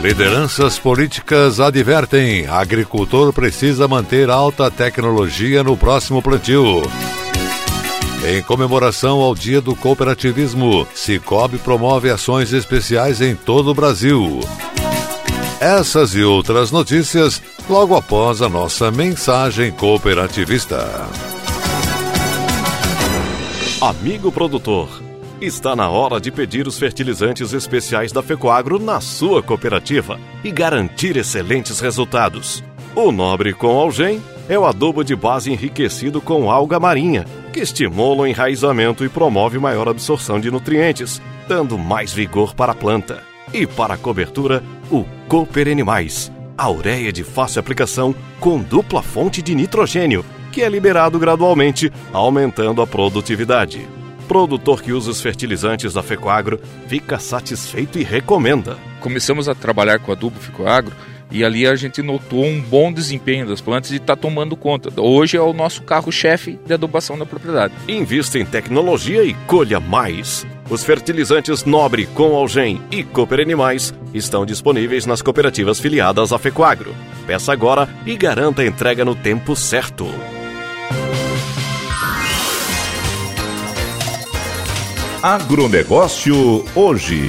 Lideranças políticas advertem: agricultor precisa manter alta tecnologia no próximo plantio. Em comemoração ao Dia do Cooperativismo, Cicobi promove ações especiais em todo o Brasil. Essas e outras notícias logo após a nossa mensagem cooperativista. Amigo produtor, está na hora de pedir os fertilizantes especiais da Fecoagro na sua cooperativa e garantir excelentes resultados. O Nobre com Algem é o adubo de base enriquecido com alga marinha, que estimula o enraizamento e promove maior absorção de nutrientes, dando mais vigor para a planta. E para a cobertura, o Cooper Animais, a ureia de fácil aplicação com dupla fonte de nitrogênio, que é liberado gradualmente, aumentando a produtividade. Produtor que usa os fertilizantes da Fecoagro fica satisfeito e recomenda. Começamos a trabalhar com adubo Fecoagro e ali a gente notou um bom desempenho das plantas e está tomando conta. Hoje é o nosso carro-chefe de adubação da propriedade. Invista em tecnologia e colha mais. Os fertilizantes Nobre com Algem e Cooper Animais estão disponíveis nas cooperativas filiadas à Fecoagro. Peça agora e garanta a entrega no tempo certo. Agronegócio hoje.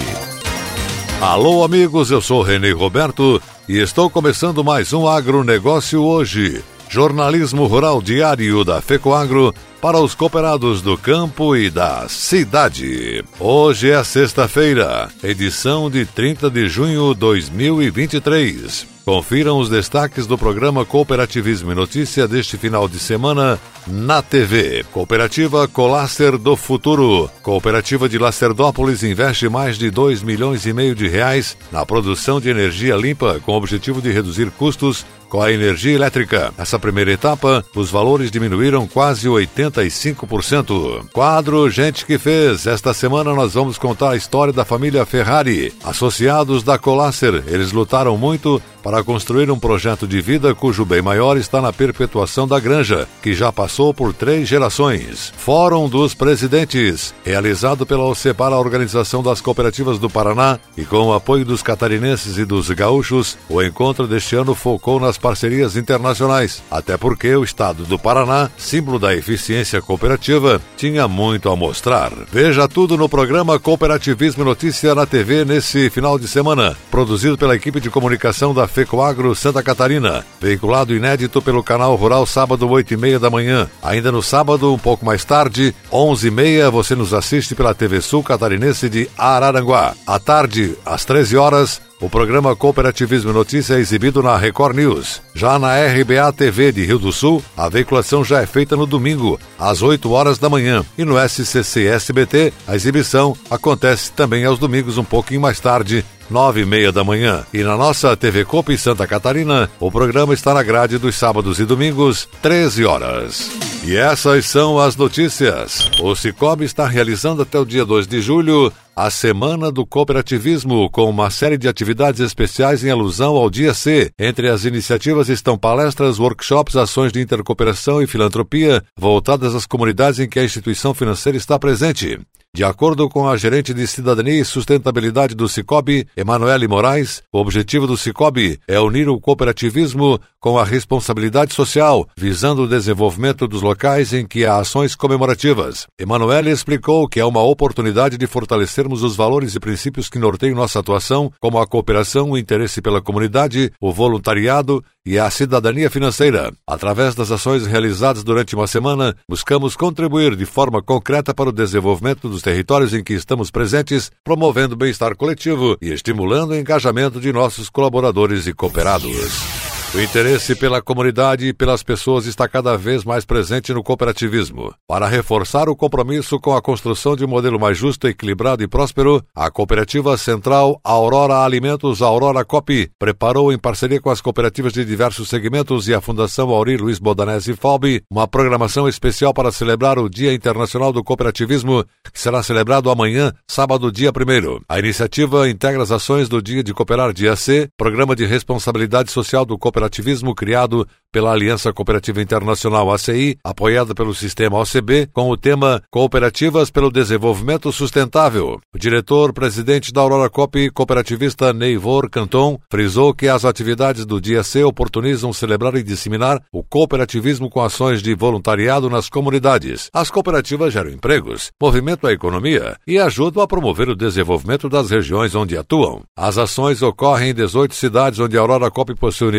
Alô, amigos, eu sou Renê Roberto e estou começando mais um Agronegócio hoje. Jornalismo Rural Diário da FECOAGRO para os cooperados do campo e da cidade. Hoje é sexta-feira, edição de 30 de junho de 2023. Confiram os destaques do programa Cooperativismo e Notícia deste final de semana na TV. Cooperativa Colaster do Futuro. Cooperativa de Lacerdópolis investe mais de 2 milhões e meio de reais na produção de energia limpa com o objetivo de reduzir custos com a energia elétrica. Nessa primeira etapa, os valores diminuíram quase 85%. Quadro Gente que Fez. Esta semana nós vamos contar a história da família Ferrari. Associados da Colasser, eles lutaram muito para construir um projeto de vida cujo bem maior está na perpetuação da granja, que já passou por três gerações. Fórum dos Presidentes, realizado pela OCEPAR, a Organização das Cooperativas do Paraná, e com o apoio dos catarinenses e dos gaúchos, o encontro deste ano focou nas parcerias internacionais, até porque o estado do Paraná, símbolo da eficiência cooperativa, tinha muito a mostrar. Veja tudo no programa Cooperativismo Notícia na TV nesse final de semana, produzido pela equipe de comunicação da FECOAGRO Santa Catarina, veiculado inédito pelo canal Rural sábado 8 e meia da manhã. Ainda no sábado, um pouco mais tarde, 11 e meia, você nos assiste pela TV Sul Catarinense de Araranguá. À tarde, às 13 horas, o programa Cooperativismo Notícia é exibido na Record News. Já na RBA TV de Rio do Sul, a veiculação já é feita no domingo, às 8 horas da manhã. E no SCC SBT, a exibição acontece também aos domingos um pouquinho mais tarde, nove e meia da manhã. E na nossa TV Copa Santa Catarina, o programa está na grade dos sábados e domingos, 13 horas. E essas são as notícias. O Cicobi está realizando até o dia 2 de julho a Semana do Cooperativismo, com uma série de atividades especiais em alusão ao Dia C. Entre as iniciativas estão palestras, workshops, ações de intercooperação e filantropia voltadas às comunidades em que a instituição financeira está presente. De acordo com a gerente de Cidadania e Sustentabilidade do Cicobi, Emanuele Moraes, o objetivo do Cicobi é unir o cooperativismo com a responsabilidade social, visando o desenvolvimento dos locais em que há ações comemorativas. Emanuele explicou que é uma oportunidade de fortalecermos os valores e princípios que norteiam nossa atuação, como a cooperação, o interesse pela comunidade, o voluntariado e a cidadania financeira. Através das ações realizadas durante uma semana, buscamos contribuir de forma concreta para o desenvolvimento dos territórios em que estamos presentes, promovendo o bem-estar coletivo e estimulando o engajamento de nossos colaboradores e cooperados. O interesse pela comunidade e pelas pessoas está cada vez mais presente no cooperativismo. Para reforçar o compromisso com a construção de um modelo mais justo, equilibrado e próspero, a Cooperativa Central Aurora Alimentos Aurora Cop preparou, em parceria com as cooperativas de diversos segmentos e a Fundação Aurir Luiz Bodanese Falbi, uma programação especial para celebrar o Dia Internacional do Cooperativismo, que será celebrado amanhã, sábado, dia 1. A iniciativa integra as ações do Dia de Cooperar Dia C, Programa de Responsabilidade Social do Cooperativismo cooperativismo criado pela Aliança Cooperativa Internacional ACI, apoiada pelo sistema OCB, com o tema Cooperativas pelo Desenvolvimento Sustentável. O diretor-presidente da Aurora Cop, cooperativista Neivor Canton, frisou que as atividades do dia C oportunizam celebrar e disseminar o cooperativismo com ações de voluntariado nas comunidades. As cooperativas geram empregos, movimentam a economia e ajudam a promover o desenvolvimento das regiões onde atuam. As ações ocorrem em 18 cidades onde a Aurora Cop possui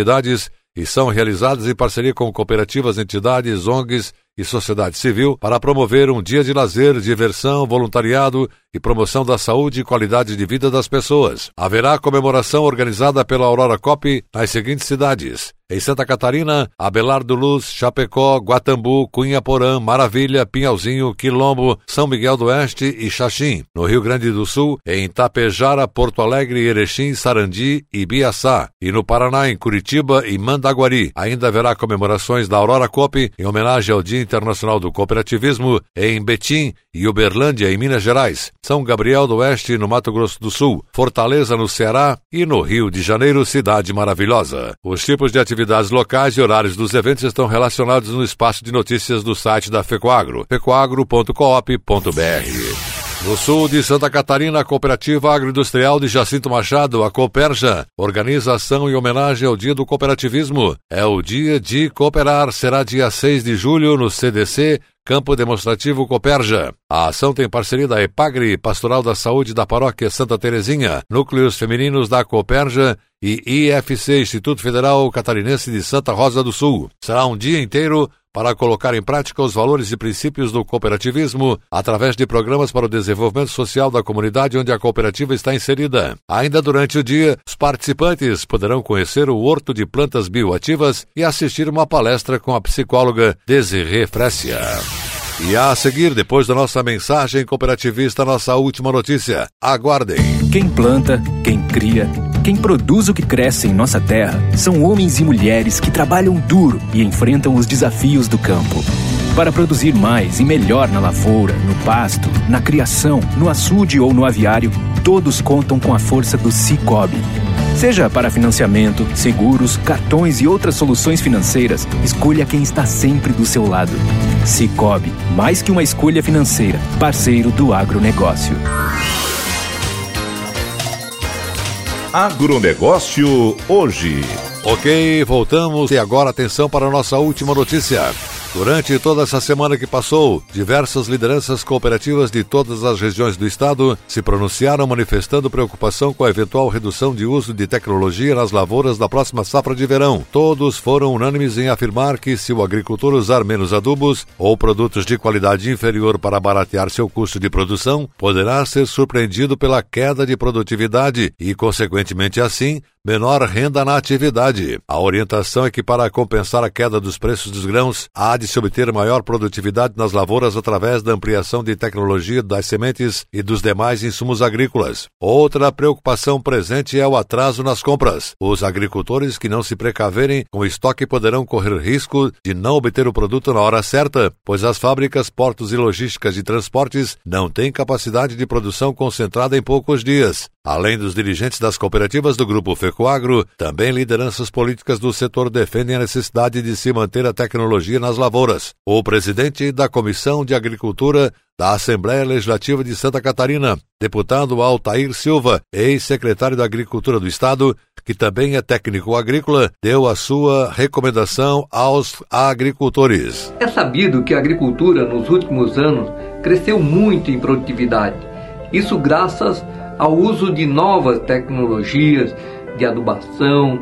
e são realizadas em parceria com cooperativas, entidades, ONGs e sociedade civil para promover um dia de lazer, diversão, voluntariado e promoção da saúde e qualidade de vida das pessoas. Haverá comemoração organizada pela Aurora Cop nas seguintes cidades: em Santa Catarina, Abelardo Luz, Chapecó, Guatambu, Cunhaporã, Maravilha, Pinhalzinho, Quilombo, São Miguel do Oeste e Xaxim. No Rio Grande do Sul, em Tapejara, Porto Alegre, Erechim, Sarandi e Biaçá. E no Paraná, em Curitiba e Mandaguari. Ainda haverá comemorações da Aurora Cop em homenagem ao Dia Internacional do Cooperativismo em Betim e Uberlândia, em Minas Gerais. São Gabriel do Oeste, no Mato Grosso do Sul. Fortaleza, no Ceará. E no Rio de Janeiro, cidade maravilhosa. Os tipos de atividades locais e horários dos eventos estão relacionados no espaço de notícias do site da FECOAGRO, fecoagro.coop.br. No sul de Santa Catarina, a Cooperativa Agroindustrial de Jacinto Machado, a Cooperja, organiza ação em homenagem ao Dia do Cooperativismo. É o dia de cooperar, será dia 6 de julho no CDC, Campo Demonstrativo Coperja. A ação tem parceria da EPAGRE, Pastoral da Saúde da Paróquia Santa Terezinha, Núcleos Femininos da Coperja e IFC, Instituto Federal Catarinense de Santa Rosa do Sul. Será um dia inteiro para colocar em prática os valores e princípios do cooperativismo através de programas para o desenvolvimento social da comunidade onde a cooperativa está inserida. Ainda durante o dia, os participantes poderão conhecer o Horto de Plantas Bioativas e assistir uma palestra com a psicóloga Desirê Frécia. E a seguir, depois da nossa mensagem cooperativista, nossa última notícia. Aguardem. Quem planta, quem cria, quem produz o que cresce em nossa terra são homens e mulheres que trabalham duro e enfrentam os desafios do campo. Para produzir mais e melhor na lavoura, no pasto, na criação, no açude ou no aviário, todos contam com a força do Cicobi Seja para financiamento, seguros, cartões e outras soluções financeiras, escolha quem está sempre do seu lado. Cicobi, mais que uma escolha financeira, parceiro do agronegócio. Agronegócio hoje. Ok, voltamos e agora atenção para a nossa última notícia. Durante toda essa semana que passou, diversas lideranças cooperativas de todas as regiões do estado se pronunciaram manifestando preocupação com a eventual redução de uso de tecnologia nas lavouras da próxima safra de verão. Todos foram unânimes em afirmar que se o agricultor usar menos adubos ou produtos de qualidade inferior para baratear seu custo de produção, poderá ser surpreendido pela queda de produtividade e, consequentemente assim, menor renda na atividade. A orientação é que, para compensar a queda dos preços dos grãos, há de se obter maior produtividade nas lavouras através da ampliação de tecnologia das sementes e dos demais insumos agrícolas. Outra preocupação presente é o atraso nas compras. Os agricultores que não se precaverem com estoque poderão correr risco de não obter o produto na hora certa, pois as fábricas, portos e logísticas de transportes não têm capacidade de produção concentrada em poucos dias. Além dos dirigentes das cooperativas do Grupo FECO FECOAGRO, também lideranças políticas do setor defendem a necessidade de se manter a tecnologia nas lavouras. O presidente da Comissão de Agricultura da Assembleia Legislativa de Santa Catarina, deputado Altair Silva, ex-secretário da Agricultura do Estado, que também é técnico agrícola, deu a sua recomendação aos agricultores. É sabido que a agricultura nos últimos anos cresceu muito em produtividade. Isso graças ao uso de novas tecnologias de adubação,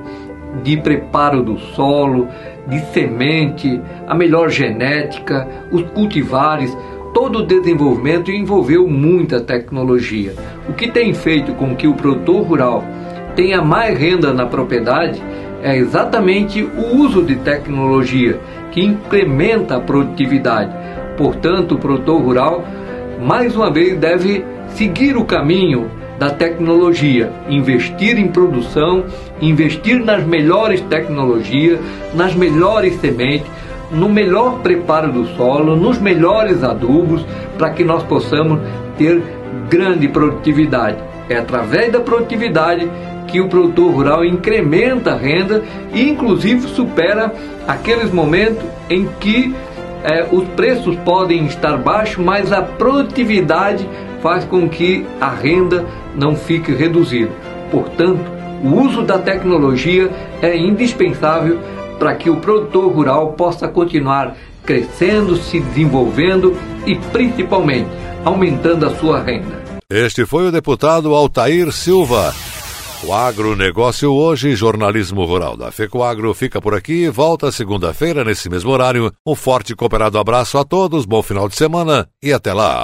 de preparo do solo, de semente, a melhor genética, os cultivares todo o desenvolvimento envolveu muita tecnologia, o que tem feito com que o produtor rural tenha mais renda na propriedade é exatamente o uso de tecnologia que incrementa a produtividade. Portanto, o produtor rural mais uma vez deve seguir o caminho da tecnologia, investir em produção, investir nas melhores tecnologias, nas melhores sementes, no melhor preparo do solo, nos melhores adubos, para que nós possamos ter grande produtividade. É através da produtividade que o produtor rural incrementa a renda e, inclusive, supera aqueles momentos em que é, os preços podem estar baixos, mas a produtividade faz com que a renda não fique reduzida. Portanto, o uso da tecnologia é indispensável para que o produtor rural possa continuar crescendo, se desenvolvendo e principalmente aumentando a sua renda. Este foi o deputado Altair Silva. O agronegócio hoje, jornalismo rural da FECOAGRO fica por aqui. Volta segunda-feira nesse mesmo horário. Um forte e cooperado abraço a todos, bom final de semana e até lá.